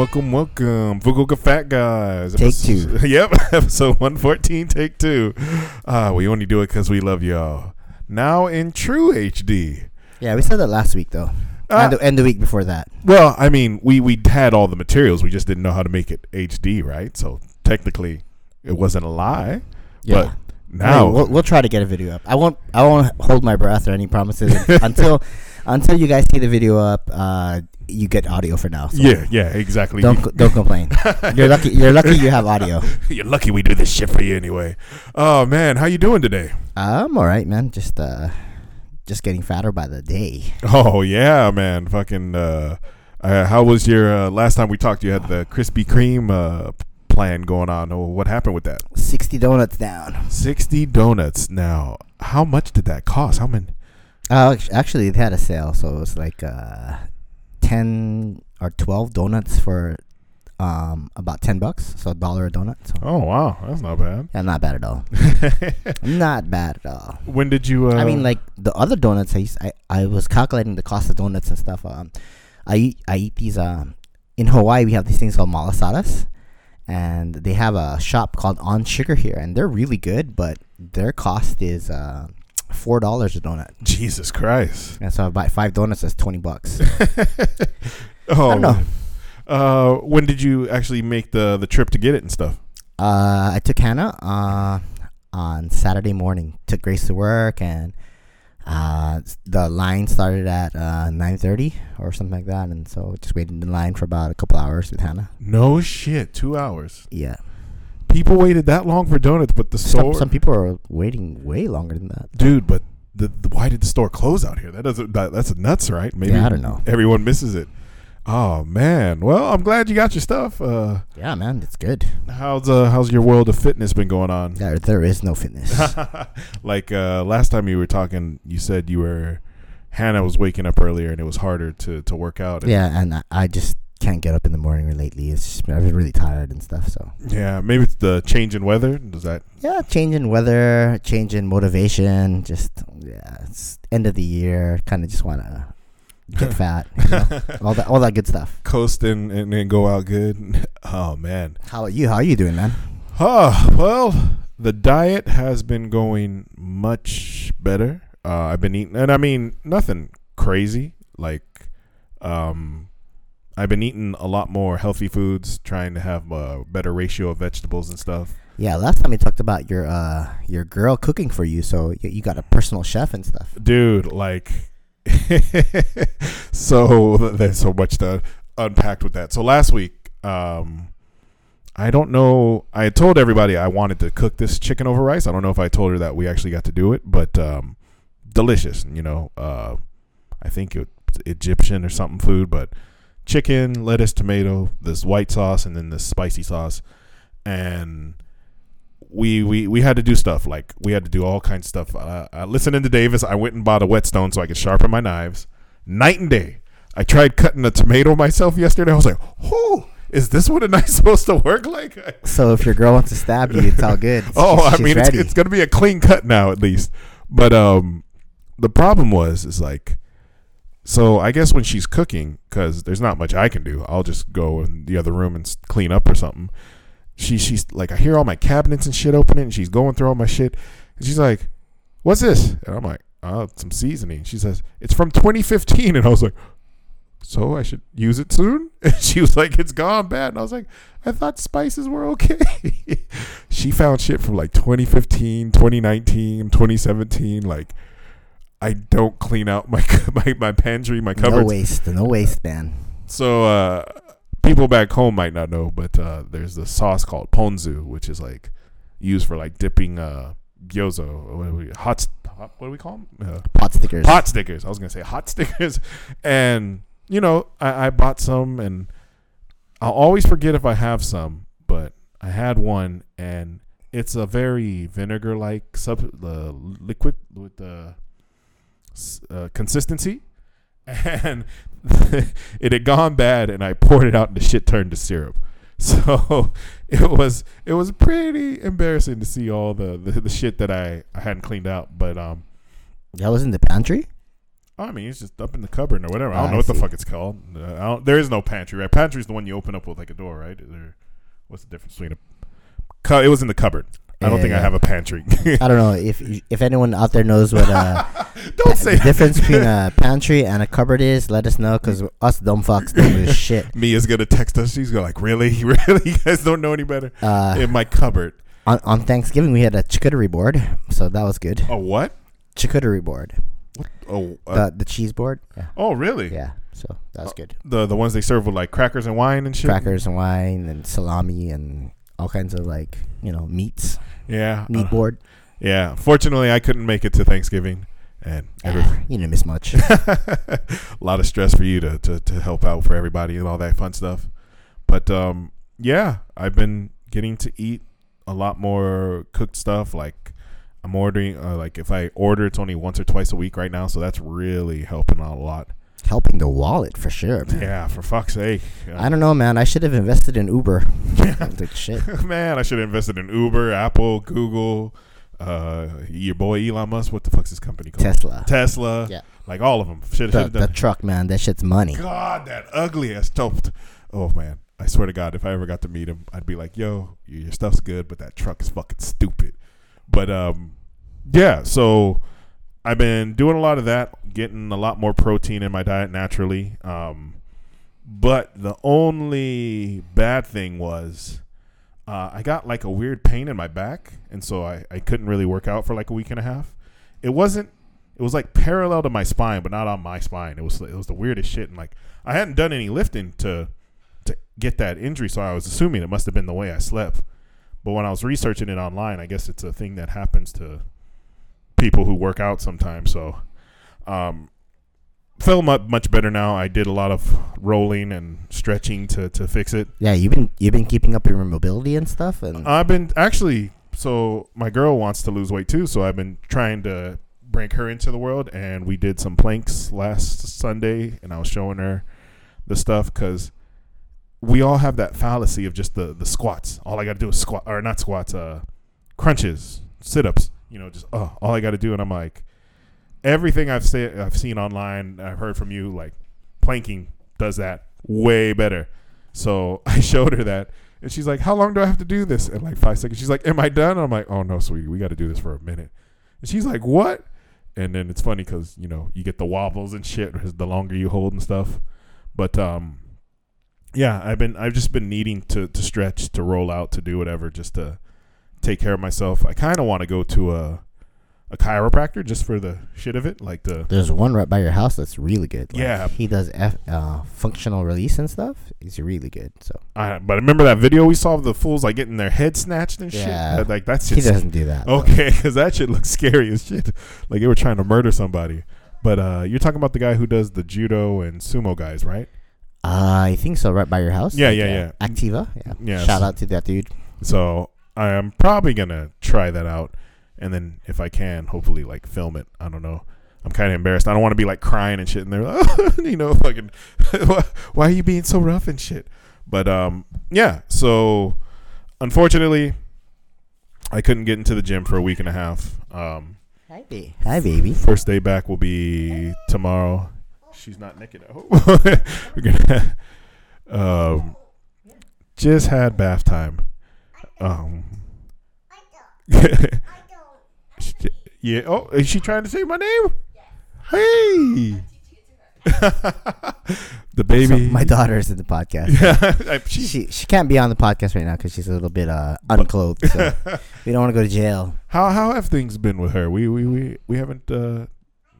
Welcome, welcome, welcome. Fukuoka Fat Guys. Take Episode- Yep, episode 114, take two. Uh, we only do it because we love y'all. Now in true HD. Yeah, we said that last week though, Ah. and, the, and the week before that. Well, I mean, we, we had all the materials. We just didn't know how to make it HD, right? So technically, it wasn't a lie. Yeah. But now, we'll, we'll try to get a video up. I won't. I won't hold my breath or any promises until until you guys see the video up. Uh, you get audio for now. So yeah, yeah, exactly. Don't co- don't complain. You're lucky. You're lucky you have audio. You're lucky we do this shit for you anyway. Oh man, how you doing today? I'm all right, man. Just uh, just getting fatter by the day. Oh yeah, man. Fucking. Uh, uh, how was your uh, last time we talked? You had the Krispy Kreme uh, plan going on. Oh, what happened with that? Sixty donuts down. Sixty donuts. Now, how much did that cost? How many? Uh, actually, they had a sale, so it was like uh, ten or twelve donuts for um about ten bucks. So a dollar a donut. So Oh wow, that's not bad. yeah, not bad at all. not bad at all. when did you? Uh, I mean, like the other donuts, I, used, I I was calculating the cost of donuts and stuff. Um, I eat I eat these. Um, in Hawaii, we have these things called malasadas, and they have a shop called On Sugar here, and they're really good. But their cost is uh, four dollars a donut, Jesus Christ. and so I buy five donuts. That's twenty bucks. oh, I don't know. Uh, when did you actually make the the trip to get it and stuff? Uh, I took Hannah uh, on Saturday morning. Took Grace to work, and uh, the line started at uh, nine thirty or something like that. And so just waited in line for about a couple hours with Hannah. No shit, two hours. Yeah, People waited that long for donuts, but the store, some, people are waiting way longer than that. dude. But the, the why did the store close out here? That doesn't that, that's nuts, right? Maybe Yeah, I don't know. Everyone misses it. Oh man. Well, I'm glad you got your stuff. Uh, Yeah, man, it's good. how's uh how's your world of fitness been going on? There, there is no fitness. like uh, last time you were talking, you said you were Hannah was waking up earlier and it was harder to to work out. And yeah, and I, I just can't get up in the morning lately. It's just, I've been really tired and stuff. So yeah, maybe it's the change in weather. Does that? yeah, change in weather, change in motivation. Just yeah, it's end of the year. Kind of just want to get fat. You know? all that, all that good stuff. Coast and, and then go out good. Oh man. How about you? How are you doing, man? Oh, well, the diet has been going much better. Uh, I've been eating, and I mean, nothing crazy. Like, um, I've been eating a lot more healthy foods, trying to have a better ratio of vegetables and stuff. Yeah, last time we talked about your uh your girl cooking for you, so you, you got a personal chef and stuff. Dude, like, so there's so much to unpack with that. So last week, um, I don't know. I told everybody I wanted to cook this chicken over rice. I don't know if I told her that we actually got to do it, but um, delicious. You know, uh, I think it, Egyptian or something food, but chicken, lettuce, tomato, this white sauce, and then this spicy sauce, and we we we had to do stuff like we had to do all kinds of stuff. Uh, uh, listening to Davis, I went and bought a whetstone so I could sharpen my knives. Night and day. I tried cutting a tomato myself yesterday. I was like, "Oh, is this what a knife's supposed to work like?" So if your girl wants to stab you, it's all good. oh, I She's mean, it's, it's gonna be a clean cut now at least. But um, the problem was is like, so I guess when she's cooking, because there's not much I can do, I'll just go in the other room and clean up or something. She she's like, I hear all my cabinets and shit opening, and she's going through all my shit, and she's like, "What's this?" And I'm like, "Oh, some seasoning." She says, "It's from 2015," and I was like. So I should use it soon? And she was like, "It's gone bad." And I was like, "I thought spices were okay." she found shit from like 2015, 2019, 2017. Like, I don't clean out my my, my pantry, my cupboard. no waste, no waste, man. So uh, people back home might not know, but uh, there's the sauce called ponzu, which is like used for like dipping uh, gyoza, what we, hot, hot, what do we call them? Uh, Pot stickers. pot stickers. I was gonna say hot stickers, and you know, I, I bought some, and I'll always forget if I have some, but I had one, and it's a very vinegar-like sub uh, liquid with the uh, consistency, and it had gone bad, and I poured it out, and the shit turned to syrup. So it was it was pretty embarrassing to see all the, the, the shit that I, I hadn't cleaned out, but um That was in the pantry. I mean, it's just up in the cupboard or whatever. I don't Ah, know I what the fuck it's called. Uh, I don't, there is no pantry, right? Pantry is the one you open up with like a door, right? There, what's the difference between a? Cu- it was in the cupboard. I don't think I have a pantry. I don't know if if anyone out there knows what uh, don't say the difference between a pantry and a cupboard is. Let us know because us dumb fucks don't know shit. Mia's gonna text us. She's gonna like, really, really, you guys don't know any better. Uh, in my cupboard. on, on Thanksgiving we had a charcuterie board, so that was good. A what? Charcuterie board, Oh, uh, the the cheese board. Yeah, oh, really? yeah. So that was Oh, good. The the ones they serve with like crackers and wine and shit. Crackers and wine and salami and all kinds of like you know meats. Yeah. Meat uh, board. yeah. Fortunately, I couldn't make it to Thanksgiving, and every, Ah, you didn't miss much. a lot of stress for you to, to to help out for everybody and all that fun stuff. But um, yeah, I've been getting to eat a lot more cooked stuff. Like I'm ordering, uh, like if I order, it's only once or twice a week right now, so that's really helping out a lot. Helping the wallet for sure, man. Yeah, for fuck's sake. I don't know, man. I should have invested in Uber. like shit. Man, I should have invested in Uber, Apple, Google, uh, your boy Elon Musk. What the fuck's his company called? Tesla. Tesla. Yeah. Like all of them. Should The, have the done. truck, man. That shit's money. God, that ugly ass toast. Oh man, I swear to God, if I ever got to meet him, I'd be like, "Yo, your stuff's good, but that truck is fucking stupid." But um, yeah. So I've been doing a lot of that, getting a lot more protein in my diet naturally. Um, but the only bad thing was uh, I got like a weird pain in my back, and so I, I couldn't really work out for like a week and a half. It wasn't. It was like parallel to my spine, but not on my spine. It was it was the weirdest shit, and like I hadn't done any lifting to to get that injury, so I was assuming it must have been the way I slept. But when I was researching it online, I guess it's a thing that happens to people who work out sometimes. So, um, feel mu- much better now. I did a lot of rolling and stretching to, to fix it. Yeah, you've been you've been keeping up your mobility and stuff, and I've been actually so my girl wants to lose weight too, so I've been trying to bring her into the world, and we did some planks last Sunday, and I was showing her the stuff because we all have that fallacy of just the the squats. All I got to do is squat, or not squats, uh, crunches, sit ups. You know, just oh, all I got to do, and I'm like, everything I've said, I've seen online, I've heard from you, like planking does that way better. So I showed her that, and she's like, "How long do I have to do this?" In like five seconds, she's like, "Am I done?" And I'm like, "Oh no, sweetie, we got to do this for a minute." And she's like, "What?" And then it's funny because you know you get the wobbles and shit the longer you hold and stuff. But um, yeah, I've been I've just been needing to to stretch, to roll out, to do whatever, just to take care of myself. I kind of want to go to a a chiropractor just for the shit of it, like the there's one right by your house that's really good. Like, Yeah. he does F, uh, functional release and stuff. He's really good. So I, but remember that video we saw of the fools like getting their head snatched and shit. Yeah. That- like that's he doesn't do that. okay because that shit looks scary as shit. Like they were trying to murder somebody. But uh, you're talking about the guy who does the judo and sumo guys, right? Uh, I think so. Right by your house. Yeah, Like, yeah, uh, yeah. Activa. Yeah. Yes. Shout out to that dude. So I am probably gonna try that out, and then if I can, hopefully like film it. I don't know. I'm kind of embarrassed. I don't want to be like crying and shit, and they're like, you know, fucking, why, why are you being so rough and shit? But um, yeah. So unfortunately, I couldn't get into the gym for a week and a half. Um, Hi, baby. Hi, baby. first day back will be tomorrow. She's not naked. I hope. We're gonna um, just had bath time. Um, yeah. Oh, is she trying to say my name? Hey. the baby. So my is in the podcast. Yeah, she- She she can't be on the podcast right now because she's a little bit uh unclothed. So we don't want to go to jail. how how have things been with her? We we we we haven't uh,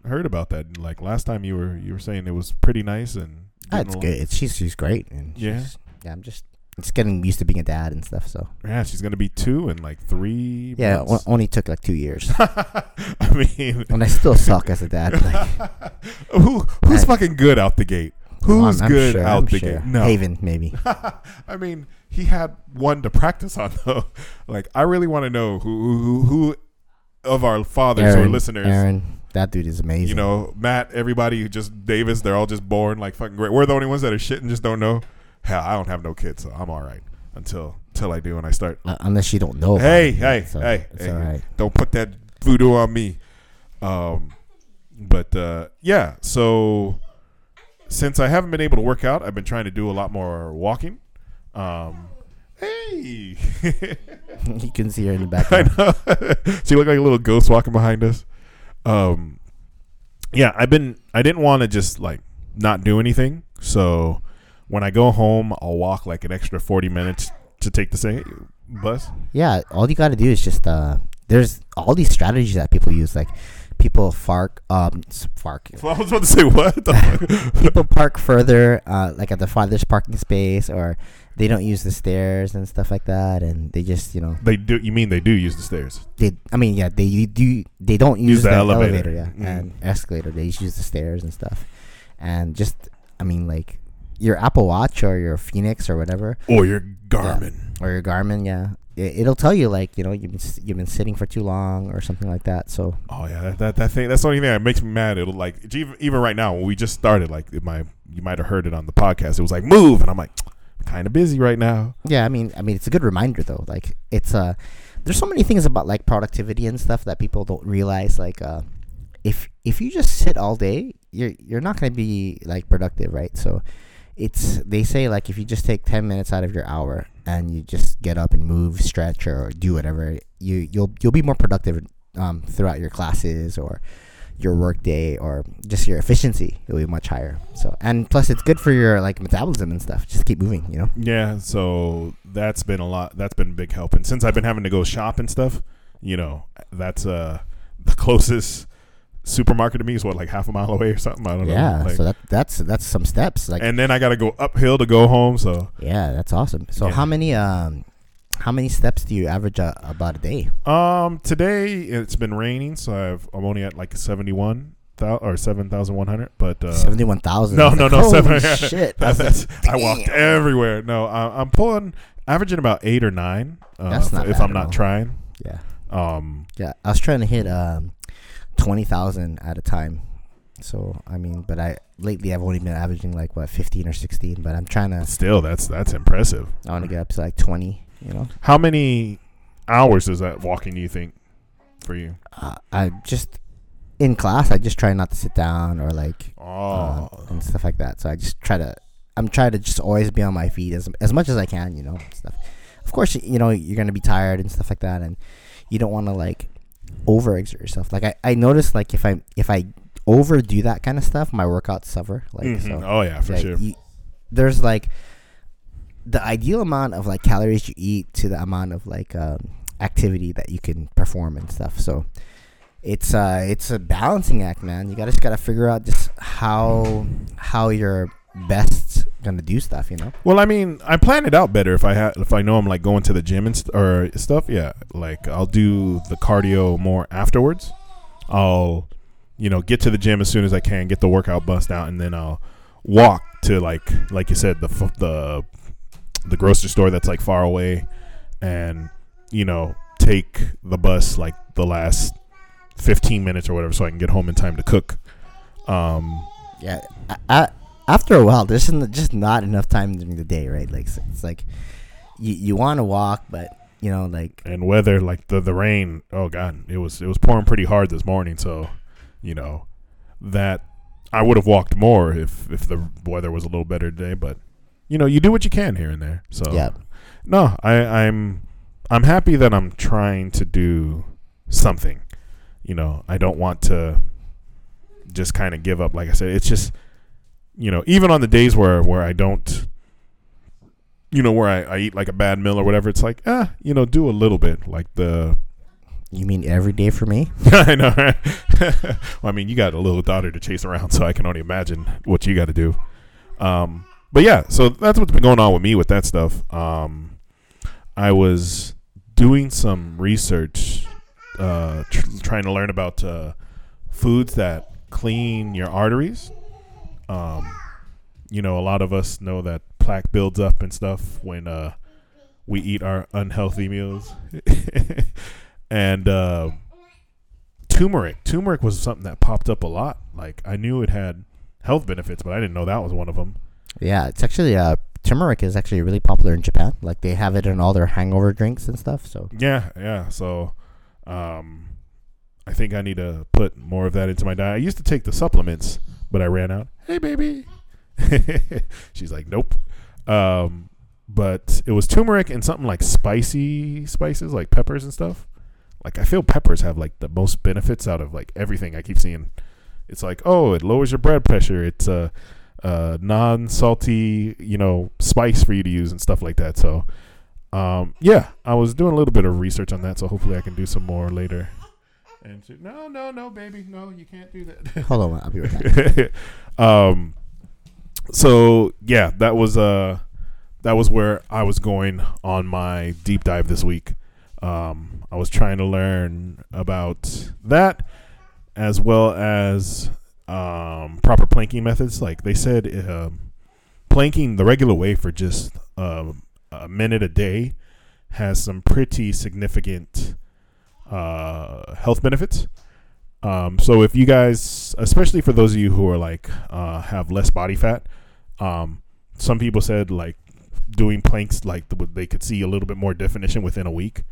heard about that. Like last time, you were you were saying it was pretty nice and Ah, getting it's good. It's, she's she's great. And Yeah. she's- yeah. I'm just just getting used to being a dad and stuff. So Yeah, she's gonna be two in like three. yeah, o- months. only took like two years, I mean, and I still suck as a dad. Like, who who's I- fucking good out the gate? I'm- Who's I'm good sure, out I'm the sure. gate? No, Haven maybe. I mean, he had one to practice on though. Like, I really want to know who who who of our fathers or Aaron, listeners. Aaron, that dude is amazing. You know, Matt, everybody, just Davis, they're all just born like fucking great. We're the only ones that are shit and just don't know. Hell, I don't have no kids, so I'm all right until until I do and I start. Uh, unless you don't know. Hey, hey, so hey, hey. right. Don't put that voodoo on me. Um, but uh, yeah, so since I haven't been able to work out, I've been trying to do a lot more walking. Um, hey, you can see her in the I background. know. she looked like a little ghost walking behind us. Um, yeah, I've been. I didn't want to just like not do anything. So when I go home, I'll walk like an extra forty minutes to take the same bus. Yeah, all you got to do is just uh, there's all these strategies that people use, like people fark um fark Well, I was about to say what. People park further uh like at the farthest parking space or they don't use the stairs and stuff like that and they just you know they do. You mean they do use the stairs? they i mean yeah they do they don't Use use, the the, elevator. elevator, yeah Mm. and escalator they just use the stairs and stuff and just i mean like your apple watch or your fenix or whatever Or your Garmin? or your garmin yeah it, it'll tell you like you know you've been, you've been sitting for too long or something like that so Oh yeah, that, that that thing. That's the only thing that makes me mad. It'll like even even right now when we just started. Like it might you might have heard it on the podcast. It was like move, and I'm like kind of busy right now. Yeah, I mean, I mean, it's a good reminder though. Like, it's uh, there's so many things about like productivity and stuff that people don't realize. Like, uh, if if you just sit all day, you're you're not gonna be like productive, right? So, it's they say like if you just take ten minutes out of your hour and you just get up and move, stretch, or do whatever, you you'll you'll be more productive um, throughout your classes or your work day or just your efficiency will be much higher. So, and plus, it's good for your like metabolism and stuff. Just keep moving, you know. Yeah, so that's been a lot. That's been a big help. And since I've been having to go shop and stuff, you know, that's uh the closest supermarket to me is what like half a mile away or something. I don't Yeah, know. Like, so that that's that's some steps. Like, and then I got to go uphill to go home. So yeah, that's awesome. So Yeah. how many um, how many steps do you average about a day? um today it's been raining, so I've I'm only at like seventy one thousand or seven thousand one hundred. But uh, Seventy one thousand. No, no, no, seven. shit. That- That's, that's I walked everywhere. No, I, I'm pulling averaging about eight or nine. Uh, That's if- not if I'm not all. trying. yeah, Um, yeah. I was trying to hit um, twenty thousand at a time. So I mean, but I lately I've only been averaging like what fifteen or sixteen. But I'm trying to. still, that's that's impressive. I want to get up to like twenty. You know, How many hours is that walking? Do you think for you? uh, I just in class I just try not to sit down or like uh, Oh, and stuff like that. So I just try to, I'm trying to just always be on my feet as as much as I can, you know, stuff. Of course, you know you're gonna be tired and stuff like that, and you don't want to like overexert yourself. Like I, I noticed like if I if I overdo that kind of stuff, my workouts suffer. Like Mhm. so, oh yeah, for like, sure. you- there's like the ideal amount of like calories you eat to the amount of like um, activity that you can perform and stuff. So it's uh it's a balancing act, man. You gotta just gotta figure out just how how you're best gonna do stuff. You know. Well, I mean, I plan it out better if I ha- if I know I'm like going to the gym and st- or stuff. Yeah, like I'll do the cardio more afterwards. I'll, you know, get to the gym as soon as I can, get the workout bust out, and then I'll walk to like like you said the f- the the grocery store that's like far away, and you know take the bus like the last fifteen minutes or whatever, so I can get home in time to cook. Um, Yeah. I, I, after a while, there's just not enough time during the day, right? Like it's, it's like you you want to walk, but you know, like and weather like the the rain oh god it was it was pouring pretty hard this morning so you know that i would have walked more if if the weather was a little better today but you know you do what you can here and there so yeah. no i i'm i'm happy that i'm trying to do something you know i don't want to just kind of give up like i said it's just you know even on the days where where i don't you know where I, I eat like a bad meal or whatever it's like ah you know do a little bit like the You mean every day for me? I know. Right? well, I mean, you got a little daughter to chase around, so I can only imagine what you got to do. Um, but yeah, so that's what's been going on with me with that stuff. Um, I was doing some research, uh, tr- trying to learn about uh, foods that clean your arteries. Um, you know, a lot of us know that plaque builds up and stuff when uh, we eat our unhealthy meals. and uh, turmeric. Turmeric was something that popped up a lot. Like I knew it had health benefits, but I didn't know that was one of them. Yeah, it's actually uh turmeric is actually really popular in Japan. Like they have it in all their hangover drinks and stuff. So Yeah, yeah. So, um, I think I need to put more of that into my diet. I used to take the supplements, but I ran out. Hey, baby. She's like, nope. Um, but it was turmeric and something like spicy spices, like peppers and stuff. Like I feel peppers have like the most benefits out of like everything I keep seeing. It's like, oh, it lowers your blood pressure. It's a, a non-salty, you know, spice for you to use and stuff like that. So, um, yeah, I was doing a little bit of research on that. So hopefully I can do some more later. And so, no, no, no, baby, no, you can't do that. Hold on, I'll be right back. um, so yeah, that was uh, that was where I was going on my deep dive this week. Um, I was trying to learn about that as well as um, proper planking methods. Like they said, uh, planking the regular way for just uh, a minute a day has some pretty significant uh, health benefits. Um, so if you guys, especially for those of you who are like uh, have less body fat, um, some people said like doing planks like the, they could see a little bit more definition within a week.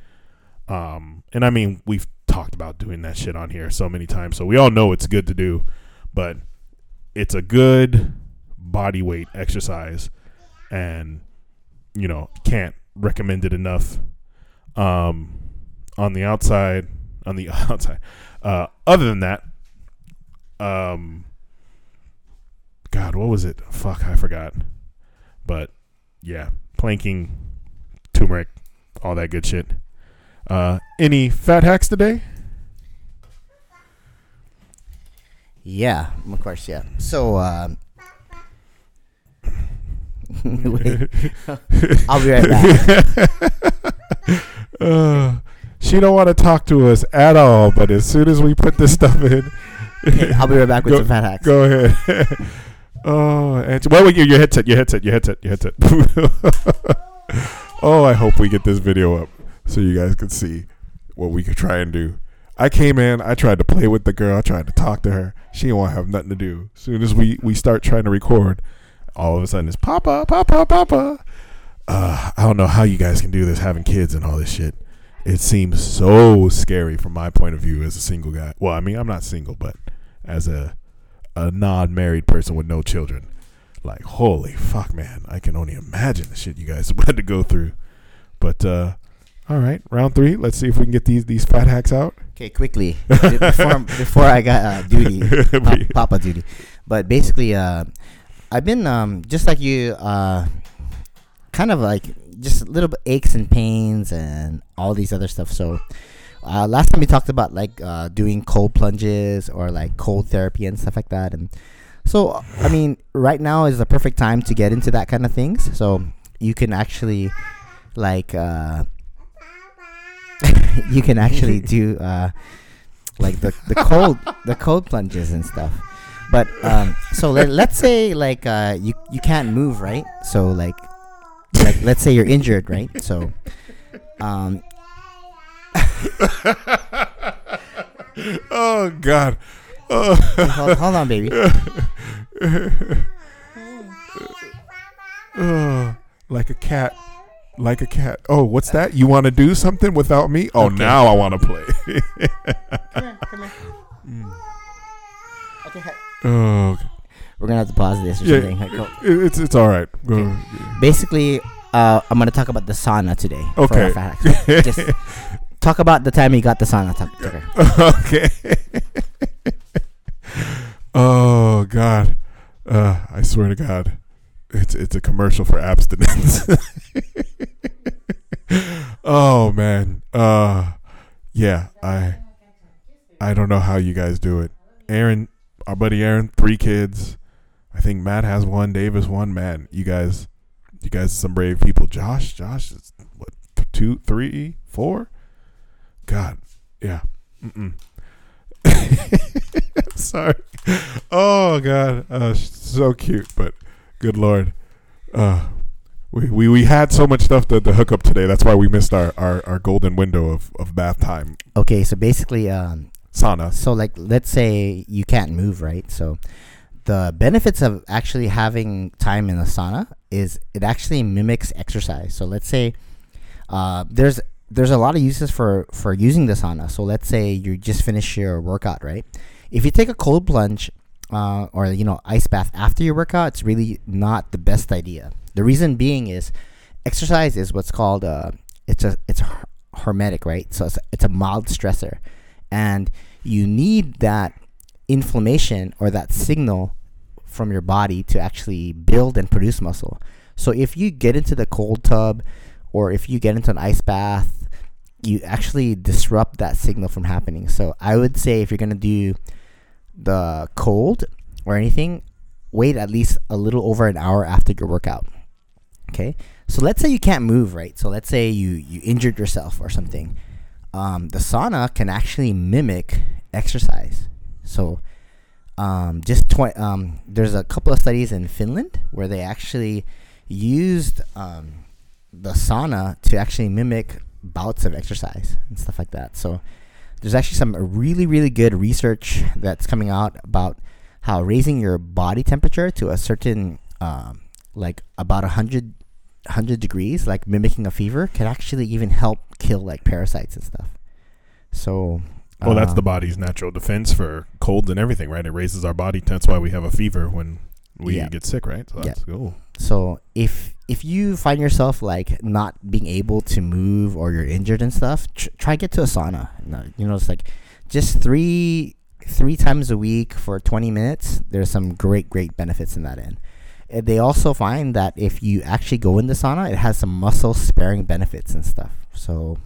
Um, and I mean we've talked about doing that shit on here so many times, so we all know it's good to do, but it's a good body weight exercise, and you know can't recommend it enough. Um, on the outside, on the outside. Uh, other than that, um, God, what was it? Fuck, I forgot. But yeah, planking, turmeric, all that good shit. Uh, any fat hacks today? Yeah, of course, yeah. So, wait, I'll be right back. uh, she don't want to talk to us at all, but as soon as we put this stuff in, Okay, I'll be right back with Go- some fat hacks. Go ahead. oh, and well, wait, your, your headset, your headset, your headset, your headset. oh, I hope we get this video up so you guys can see what we could try and do. I came in, I tried to play with the girl, I tried to talk to her. She didn't want to have nothing to do. As soon as we, we start trying to record, all of a sudden it's Papa, Papa, Papa. Uh, I don't know how you guys can do this having kids and all this shit. It seems so scary from my point of view as a single guy. Well, I mean, I'm not single, but as a a non-married person with no children, like holy fuck, man, I can only imagine the shit you guys had to go through. But uh, all right, round three. Let's see if we can get these these fat hacks out. Okay, quickly before before I got uh, duty, pa- Papa duty. But basically, uh, I've been um, just like you, uh, kind of like just little aches and pains and all these other stuff. So uh, last time we talked about like uh, doing cold plunges or like cold therapy and stuff like that, and so I mean, right now is the perfect time to get into that kind of things. So you can actually like. Uh, you can actually do uh, like the, the cold the cold plunges and stuff. But um, so let, let's say like uh, you you can't move, right? So like like let's say you're injured, right? So um, oh God. Oh. hold, hold on, baby. Oh, like a cat. Like a cat. Oh, what's that? You want to do something without me? Oh, Okay. now I want to play. Come here, come here. Okay, hi- oh, we're gonna have to pause this or Yeah. something. Like, It- it's it's all right. Go. Basically, uh, I'm gonna talk about the sauna today. Okay. our fat hacks. Just talk about the time he got the sauna. Tuck- Tucker. okay. oh God. Uh, I swear to God, it's it's a commercial for abstinence. oh man. Uh, yeah. I I don't know how you guys do it. Aaron, our buddy Aaron, three kids. I think Matt has one. Davis one. Man, you guys, you guys are some brave people. Josh, Josh is what two, three, four. God, yeah. Mm-mm. Sorry. Oh God, uh, so cute, but good Lord, uh, we, we we had so much stuff to, to hook up today. That's why we missed our, our, our golden window of, of bath time. Okay, so basically, um, Sauna. so like let's say you can't move, right? So the benefits of actually having time in the sauna is it actually mimics exercise. So let's say uh, there's there's a lot of uses for for using the sauna. So let's say you just finish your workout, right? If you take a cold plunge uh, or you know ice bath after your workout, it's really not the best idea. The reason being is exercise is what's called uh, it's a it's a hormetic, right? So it's a, it's a mild stressor, and you need that inflammation or that signal from your body to actually build and produce muscle. So if you get into the cold tub or if you get into an ice bath, you actually disrupt that signal from happening. So I would say if you're going to do the cold or anything, wait at least a little over an hour after your workout. Okay? So let's say you can't move, right? So let's say you you injured yourself or something. Um, the sauna can actually mimic exercise. So um, just um, there's a couple of studies in Finland where they actually used um, the sauna to actually mimic bouts of exercise and stuff like that. So there's actually some really really good research that's coming out about how raising your body temperature to a certain um, like about a hundred hundred degrees, like mimicking a fever, can actually even help kill like parasites and stuff. So Well, that's the um, body's natural defense for colds and everything, right? It raises our body. That's why we have a fever when we Yeah. get sick, right? So Yeah. that's cool. So if if you find yourself like not being able to move or you're injured and stuff, tr- try get to a sauna. No, You know, it's like just three three times a week for 20 minutes. There's some great great benefits in that end. And they also find that if you actually go in the sauna, it has some muscle sparing benefits and stuff. So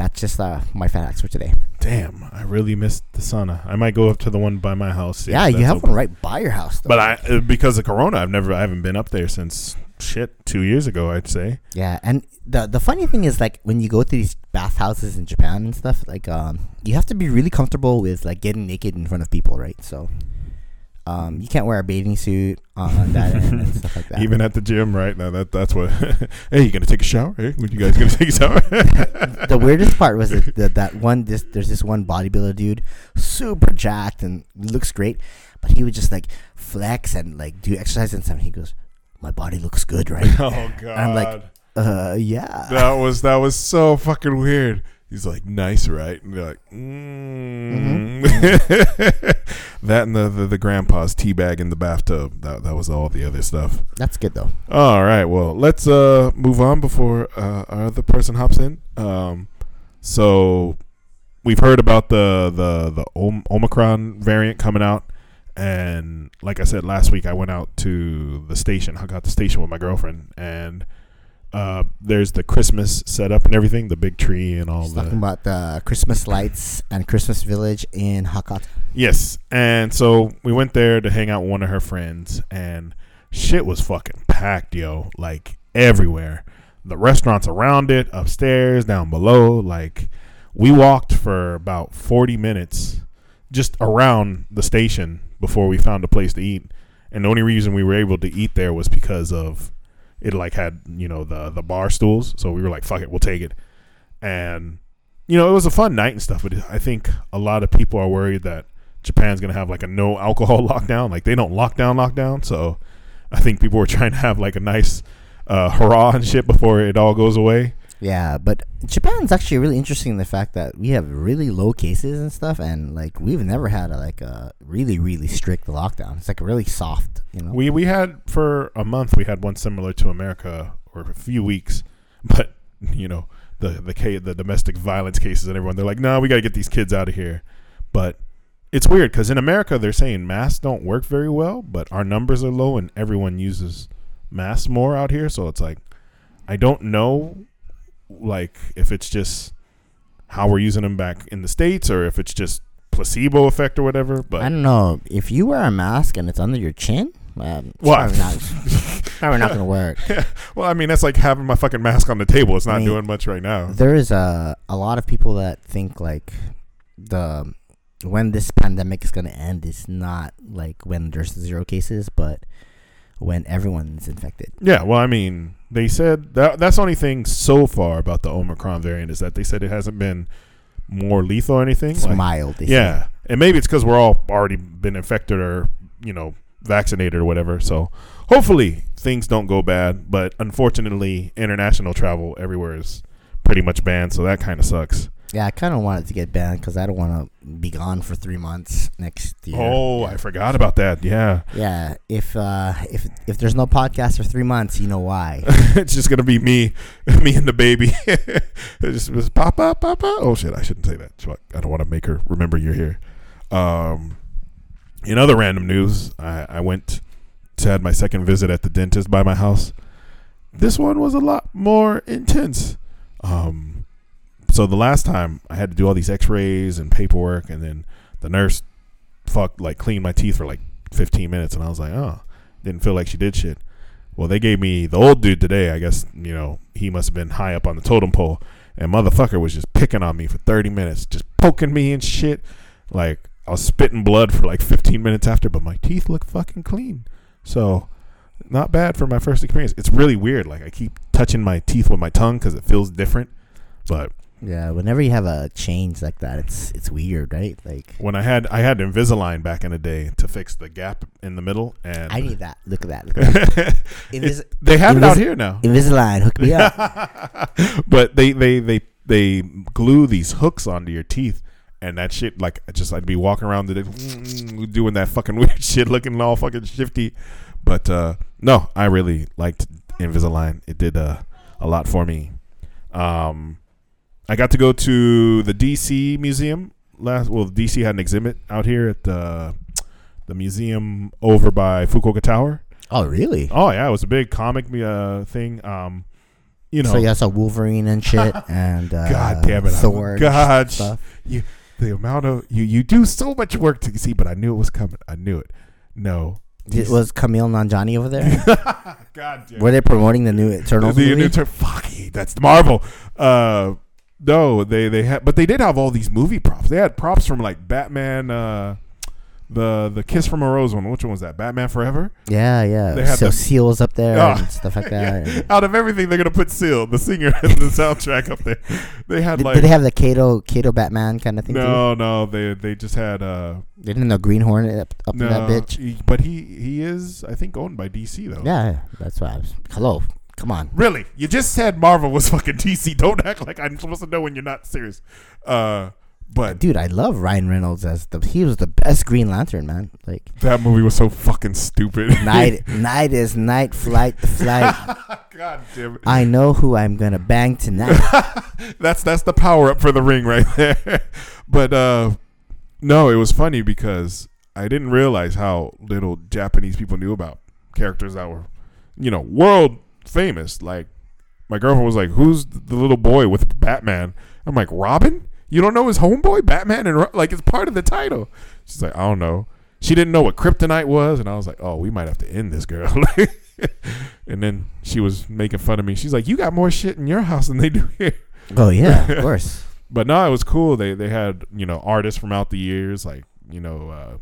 that's just uh, my facts for today. Damn, I really missed the sauna. I might go up to the one by my house. yeah, you have open. one right by your house. Though. But I, uh, because of Corona, I've never, I haven't been up there since shit two years ago. I'd say. Yeah, and the the funny thing is like when you go to these bathhouses in Japan and stuff, like um, you have to be really comfortable with like getting naked in front of people, right? So, um, you can't wear a bathing suit on that end and stuff like that. Even at the gym, right now, that that's what. hey, you gonna take a shower? Hey, when you guys gonna take a shower? the weirdest part was that, that that one this there's this one bodybuilder dude, super jacked and looks great, but he would just like flex and like do exercise and something. He goes, "My body looks good, right?" oh god. I'm like, uh, yeah. that was that was so fucking weird. He's like, nice, right? And you're like, mm. That and the, the the grandpa's teabag in the bathtub. That that was all the other stuff. That's good though. All right, well, let's uh move on before uh, our other person hops in. Um, so we've heard about the the the Om- Omicron variant coming out, and like I said last week, I went out to the station. I got the station with my girlfriend, and uh, there's the Christmas setup and everything, the big tree and all the talking about the Christmas lights and Christmas village in Hakata. Yes. And so we went there to hang out with one of her friends and shit was fucking packed, yo. Like everywhere. The restaurants around it, upstairs, down below. Like we walked for about 40 minutes just around the station before we found a place to eat. And the only reason we were able to eat there was because of it like had, you know, the the bar stools. So we were like, fuck it, we'll take it. And you know, it was a fun night and stuff, but I think a lot of people are worried that Japan's gonna have like a no alcohol lockdown. Like they don't lock down lockdown, so I think people were trying to have like a nice uh, hurrah and shit before it all goes away. Yeah, but Japan's actually really interesting in the fact that we have really low cases and stuff, and like we've never had a, like a really really strict lockdown. It's like a really soft, you know. We we had for a month we had one similar to America or a few weeks, but you know the the the domestic violence cases and everyone they're like, no, we got to get these kids out of here. But it's weird because in America they're saying masks don't work very well, but our numbers are low and everyone uses masks more out here. So it's like I don't know, like if it's just how we're using them back in the states or if it's just placebo effect or whatever. But I don't know if you wear a mask and it's under your chin. Um, it's What? probably not, probably not gonna work. well, I mean, that's like having my fucking mask on the table. It's not I mean, doing much right now. There is a a lot of people that think like the when this pandemic is gonna end is not like when there's zero cases, but when everyone's infected. Yeah, well, I mean, they said that that's the only thing so far about the Omicron variant is that they said it hasn't been more lethal or anything. It's Like, mild. Say. yeah, and maybe it's because we're all already been infected or you know vaccinated or whatever. So hopefully things don't go bad. But unfortunately, international travel everywhere is pretty much banned, so that kind of sucks. Yeah, I kind of want it to get banned because I don't want to be gone for three months next year. Oh, I forgot about that. Yeah, Yeah, if uh, if if there's no podcast for three months, you know why. it's just gonna be me, me and the baby. It's just, just Papa, Papa. Oh shit, I shouldn't say that. I don't want to make her remember you're here. Um, in other random news, I, I went to had my second visit at the dentist by my house. This one was a lot more intense. Um, so the last time I had to do all these X-rays and paperwork, and then the nurse fucked like cleaned my teeth for like 15 minutes, and I was like, oh, didn't feel like she did shit. Well, they gave me the old dude today. I guess you know he must have been high up on the totem pole, and motherfucker was just picking on me for 30 minutes, just poking me and shit. Like I was spitting blood for like 15 minutes after, but my teeth look fucking clean. So not bad for my first experience. It's really weird. Like I keep touching my teeth with my tongue because it feels different. But yeah, whenever you have a change like that, it's it's weird, right? Like when I had I had Invisalign back in the day to fix the gap in the middle, and I need that. Look at that. Look at that. Invis- they have it out here now. Invisalign, hook me up. but they they they they glue these hooks onto your teeth and that shit like I just I'd be walking around the day, doing that fucking weird shit looking all fucking shifty but uh no I really liked Invisalign it did uh, a lot for me um I got to go to the DC museum last well DC had an exhibit out here at the the museum over by Fukuoka Tower oh, really? oh yeah it was a big comic uh thing um you know so you saw Wolverine and shit, and uh, God damn it! Thor. God, you the amount of you you do so much work to see, but I knew it was coming. I knew it. No, it was Kumail Nanjiani over there? God damn. Were they promoting the new Eternals the, the, the, fuck, that's Marvel. Uh, no, they they had, but they did have all these movie props. They had props from like Batman. Uh, the the Kiss from a Rose one. Which one was that? Batman Forever. yeah, yeah. They had so the- seals up there Oh, and stuff like that. Yeah. Out of everything, they're gonna put Seal, the singer, in the soundtrack up there. They had Did, like did they have the Kato Kato Batman kind of thing too? no, no. They they just had uh they Didn't the Green Hornet up, up in no, that bitch? he- but he he is I think owned by DC though. Yeah, that's why I was. Hello, come on. Really? You just said Marvel was fucking DC. Don't act like I'm supposed to know when you're not serious. Uh, but Dude, I love Ryan Reynolds as the he was the best Green Lantern, man. Like that movie was so fucking stupid. night night is night, flight flight. God damn it. I know who I'm gonna bang tonight. that's that's the power up for the ring right there. but uh, no, it was funny because I didn't realize how little Japanese people knew about characters that were, you know, world famous. Like my girlfriend was like, "Who's the little boy with Batman?" I'm like, "Robin." You don't know his homeboy, Batman, and Ro-" like it's part of the title. She's like, "I don't know." She didn't know what kryptonite was, and I was like, "Oh, we might have to end this girl." and then she was making fun of me. She's like, "You got more shit in your house than they do here." oh yeah, of course. But no, it was cool. They they had you know artists from out the years, like you know, uh,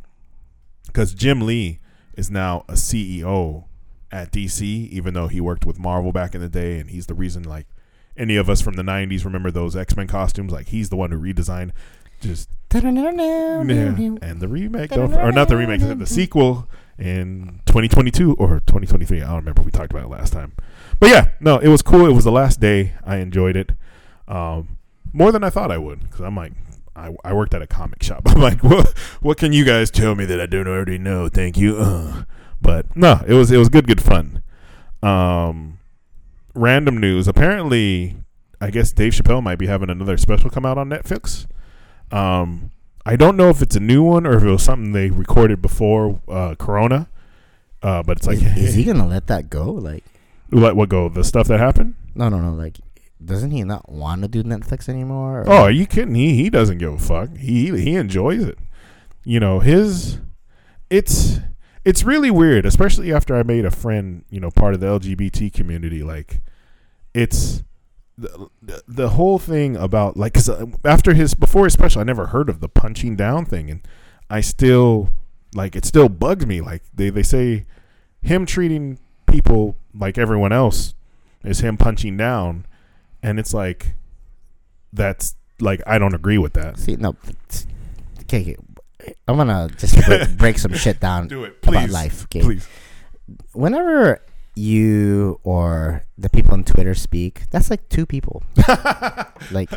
because Jim Lee is now a CEO at DC, even though he worked with Marvel back in the day, and he's the reason like any of us from the '90s remember those X Men costumes. Like he's the one who redesigned just and the remake, or not the remake, the sequel in 2022 or 2023. I don't remember. We talked about it last time, but yeah, no, it was cool. It was the last day. I enjoyed it. Um, more than I thought I would because I'm like I, I worked at a comic shop. I'm like, what what can you guys tell me that I don't already know? Thank you. Uh. But no, it was it was good good fun. Um, random news. Apparently, I guess Dave Chappelle might be having another special come out on Netflix. Um, I don't know if it's a new one or if it was something they recorded before uh, Corona. Uh, but it's like, is, is he gonna let that go? Like, let what go? The stuff that happened. no, no, no. Like, doesn't he not want to do Netflix anymore? or- Oh, are you kidding? He he doesn't give a fuck. He he enjoys it. You know, his it's it's really weird, especially after I made a friend, you know, part of the LGBT community like it's the, the, whole thing about like cuz uh, after his before his special I never heard of the punching down thing and I still like it still bugs me like they they say him treating people like everyone else is him punching down and it's like that's like I don't agree with that. See, no. Okay. I'm gonna just break, break some shit down Do it, about life. Okay, Please. whenever you or the people on Twitter speak, that's like two people. like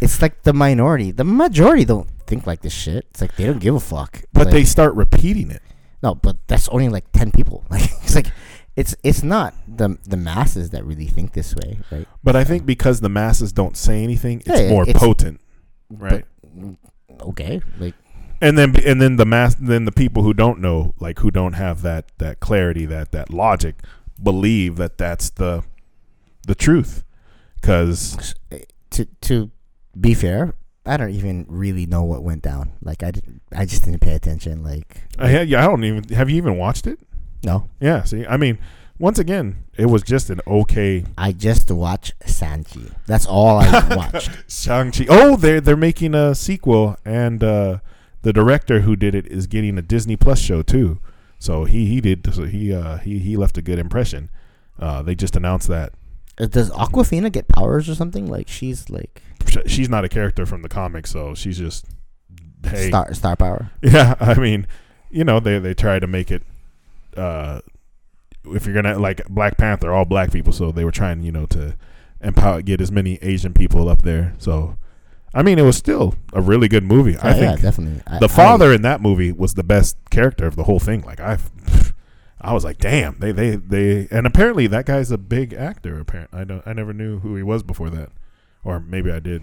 it's like the minority. The majority don't think like this shit. It's like they don't give a fuck. but Like, they start repeating it. no, but that's only like ten people. Like it's like it's it's not the the masses that really think this way, right? But I think because the masses don't say anything, it's Yeah, more it's- potent, right? But, okay, like and then and then the mass then the people who don't know like who don't have that that clarity that that logic believe that that's the the truth because to to be fair, I don't even really know what went down. Like I didn't, I just didn't pay attention. Like I had, yeah I don't even have you even watched it no, yeah see I mean once again it was just an okay I just watched Shang Chi. That's all I watched. Shang Chi oh they're they're making a sequel and uh the director who did it is getting a Disney Plus show too so he he did so he uh he he left a good impression uh they just announced that Uh, Does Awkwafina get powers or something? Like she's like she's not a character from the comics, so she's just hey, star star power. yeah. I mean, you know, they they try to make it. Uh, if you're gonna like Black Panther, all black people, so they were trying, you know, to empower, get as many Asian people up there. So, I mean, it was still a really good movie. Oh, I Yeah, yeah, think definitely. I- the I- father in that movie was the best character of the whole thing. Like I, I was like, damn, they they they, and apparently that guy's a big actor. Apparently, I don't, I never knew who he was before that, or maybe I did.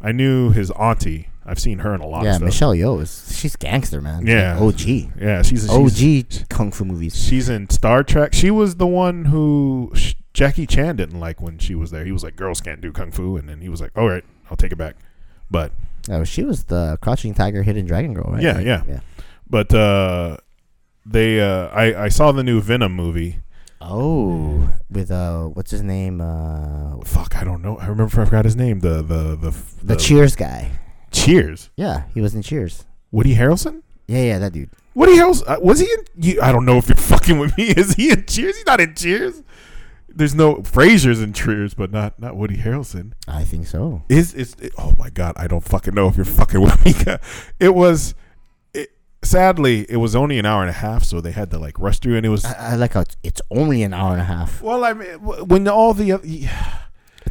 I knew his auntie. I've seen her in a lot yeah, of stuff. Michelle Yeoh is she's gangster man. Yeah. Like, OG. Yeah, she's, she's OG kung fu movies. She's in Star Trek. She was the one who Jackie Chan didn't like when she was there. He was like, "Girls can't do kung fu," and then he was like, "All right, I'll take it back." But Oh, she was the Crouching Tiger, Hidden Dragon girl, right? Yeah, Like, yeah. yeah. but uh, they uh, I I saw the new Venom movie. Oh, with uh, what's his name? Uh, Fuck, I don't know. I remember I forgot his name. The the the the Cheers guy. Cheers. Yeah, he was in Cheers. Woody Harrelson. Yeah, yeah, that dude. Woody Harrelson uh, was he in? You, I don't know if you're fucking with me. Is he in Cheers? He's not in Cheers. There's no Frasier's in Cheers, but not not Woody Harrelson. I think so. Is is it, oh my god, I don't fucking know if you're fucking with me. It was it sadly it was only an hour and a half, so they had to like rush through and it was I, I like how it's, it's only an hour and a half. well, I mean when all the yeah,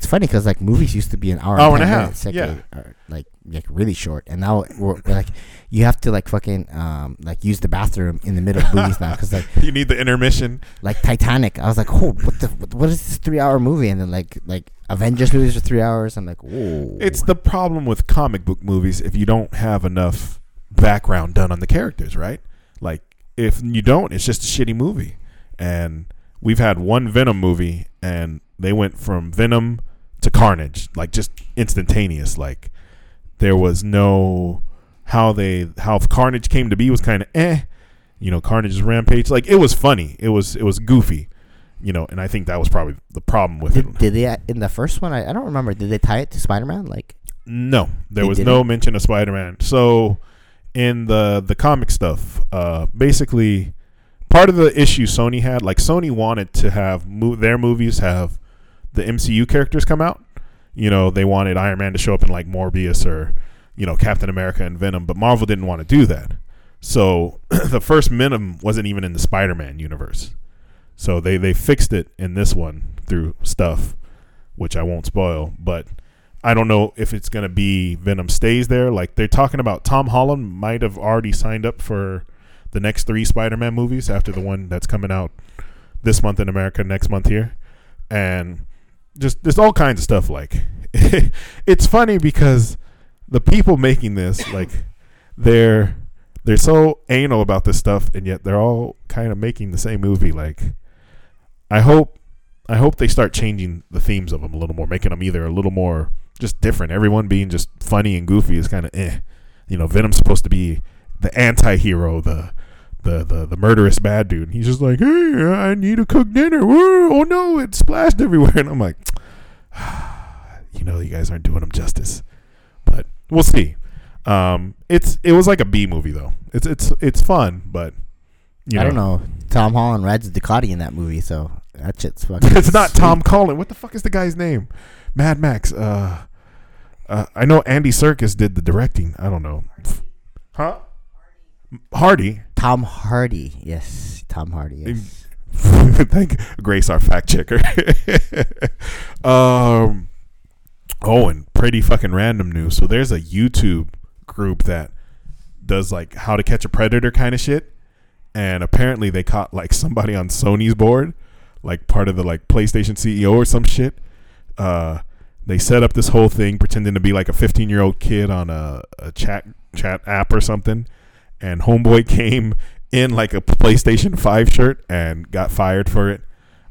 It's funny because like movies used to be an hour, Hour and, and a half, minutes, like, yeah. uh, like like really short, and now we're, we're like you have to like fucking um like use the bathroom in the middle of movies now because like you need the intermission. like Titanic, I was like, oh, what the what, what is this three hour movie? And then like like Avengers movies are three hours. I'm like, whoa. It's the problem with comic book movies if you don't have enough background done on the characters, right? Like if you don't, it's just a shitty movie. And we've had one Venom movie and they went from Venom to Carnage, like just instantaneous. Like there was no how they how Carnage came to be was kind of eh. You know, Carnage's rampage, like it was funny. It was it was goofy. You know, and I think that was probably the problem with it. did, did they in the first one? I, I don't remember. Did they tie it to Spider Man? Like No, there was didn't? no mention of Spider Man. So in the the comic stuff, uh, basically part of the issue Sony had, like Sony wanted to have mo- their movies have the MCU characters come out. You know, they wanted Iron Man to show up in like Morbius or you know Captain America and Venom, but Marvel didn't want to do that. So the first Venom wasn't even in the Spider Man universe. So they they fixed it in this one through stuff, which I won't spoil, but. I don't know if it's going to be Venom stays there. Like they're talking about Tom Holland might have already signed up for the next three Spider-Man movies after the one that's coming out this month in America, next month here, and just there's all kinds of stuff. Like it's funny because the people making this, like they're they're so anal about this stuff, and yet they're all kind of making the same movie. Like I hope I hope they start changing the themes of them a little more, making them either a little more just different. Everyone being just funny and goofy is kind of eh. You know, Venom's supposed to be the anti-hero, the the the, the murderous bad dude. And he's just like, hey, I need to cook dinner. Oh no, it splashed everywhere. And I'm like, you know, you guys aren't doing him justice. But we'll see. Um, it's it was like a B movie though. It's it's it's fun, but you I don't know. Tom Holland rides Ducati in that movie, so that shit's fucking. it's not sweet. Tom Collin. What the fuck is the guy's name? Mad Max. Uh, uh, I know Andy Serkis did the directing. I don't know. Huh? Hardy. Tom Hardy. Yes, Tom Hardy. Yes. Thank Grace, our fact checker. um, oh, and pretty fucking random news. So there's a YouTube group that does like how to catch a predator kind of shit, and apparently they caught like somebody on Sony's board, like part of the like PlayStation CEO or some shit. Uh, they set up this whole thing pretending to be like a 15 year old kid on a, a chat chat app or something, and homeboy came in like a PlayStation 5 shirt and got fired for it.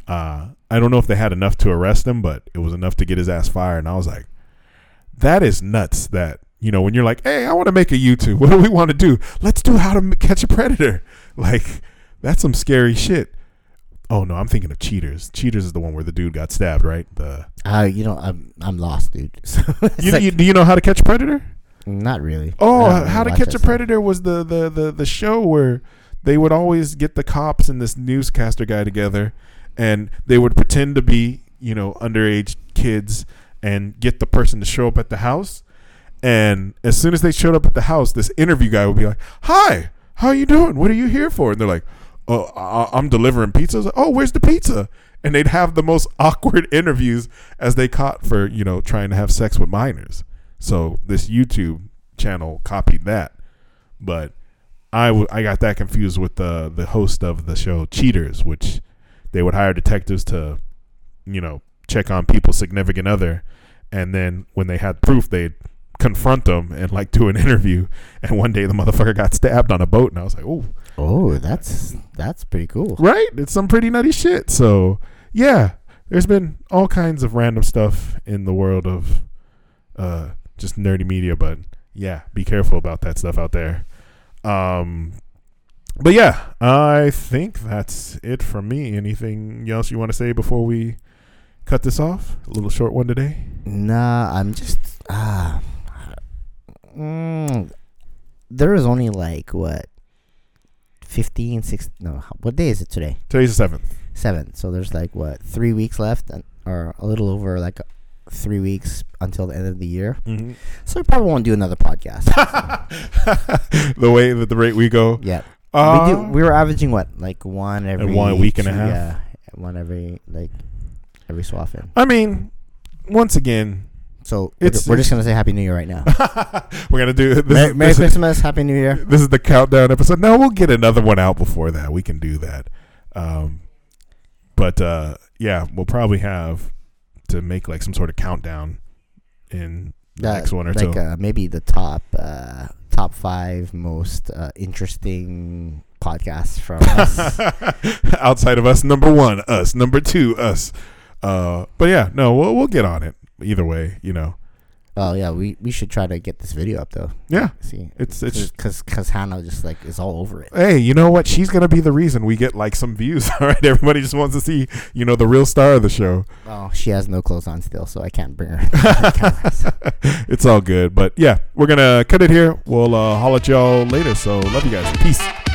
Uh, I don't know if they had enough to arrest him, but it was enough to get his ass fired. And I was like, that is nuts. That you know when you're like, hey, I want to make a YouTube. What do we want to do? Let's do how to catch a predator. Like that's some scary shit. Oh no, I'm thinking of Cheaters. Cheaters is the one where the dude got stabbed, right? The Uh, you know, I'm I'm lost, dude. You, like- you, do you know how to catch a predator? Not really. Oh, How to Catch a stuff. Predator was the, the, the, the show where they would always get the cops and this newscaster guy together and they would pretend to be, you know, underage kids and get the person to show up at the house. And as soon as they showed up at the house, this interview guy would be like, Hi, how are you doing? What are you here for? And they're like, Oh, I- I'm delivering pizza. I was like, oh, where's the pizza? And they'd have the most awkward interviews as they caught for, you know, trying to have sex with minors. So this YouTube channel copied that, but I, w- I got that confused with the the host of the show Cheaters, which they would hire detectives to, you know, check on people's significant other, and then when they had proof, they'd confront them and like do an interview. And one day the motherfucker got stabbed on a boat, and I was like, oh, Oh, that's that's pretty cool. right, it's some pretty nutty shit. So yeah, there's been all kinds of random stuff in the world of uh, just nerdy media, but yeah, be careful about that stuff out there. Um, but yeah, I think that's it from me. Anything else you want to say before we cut this off? A little short one today. Nah, I'm just ah. mm, there is only like what 15, 16, No, what day is it today? Today's the seventh. Seven. So there's like what three weeks left, and, or a little over like three weeks until the end of the year. Mm-hmm. So we probably won't do another podcast. the way that the rate we go. yeah, Uh, we do. We were averaging what like one every one week and a half? Yeah, one every like every so often. I mean, once again, So we're, It's- we're just gonna say Happy New Year right now. we're gonna do this. Merry, is- Merry this, is, Christmas, Happy New Year. this is the countdown episode. No, we'll get another one out before that. We can do that. Um, but uh, yeah, we'll probably have to make like some sort of countdown in the Uh, next one or like two. uh, maybe the top uh, top five most uh, interesting podcasts from us. Outside of us, number one, us. Number two, us. Uh, but yeah, no, we'll we'll get on it. Either way, you know. Oh yeah, we, we should try to get this video up though. Yeah, See, it's it's because because Hannah just like is all over it. hey, you know what? She's gonna be the reason we get like some views. All right, everybody just wants to see, you know, the real star of the show. Oh, she has no clothes on still, so I can't bring her. it's all good, but yeah, we're gonna cut it here. We'll uh, holler at y'all later. So love you guys. Peace.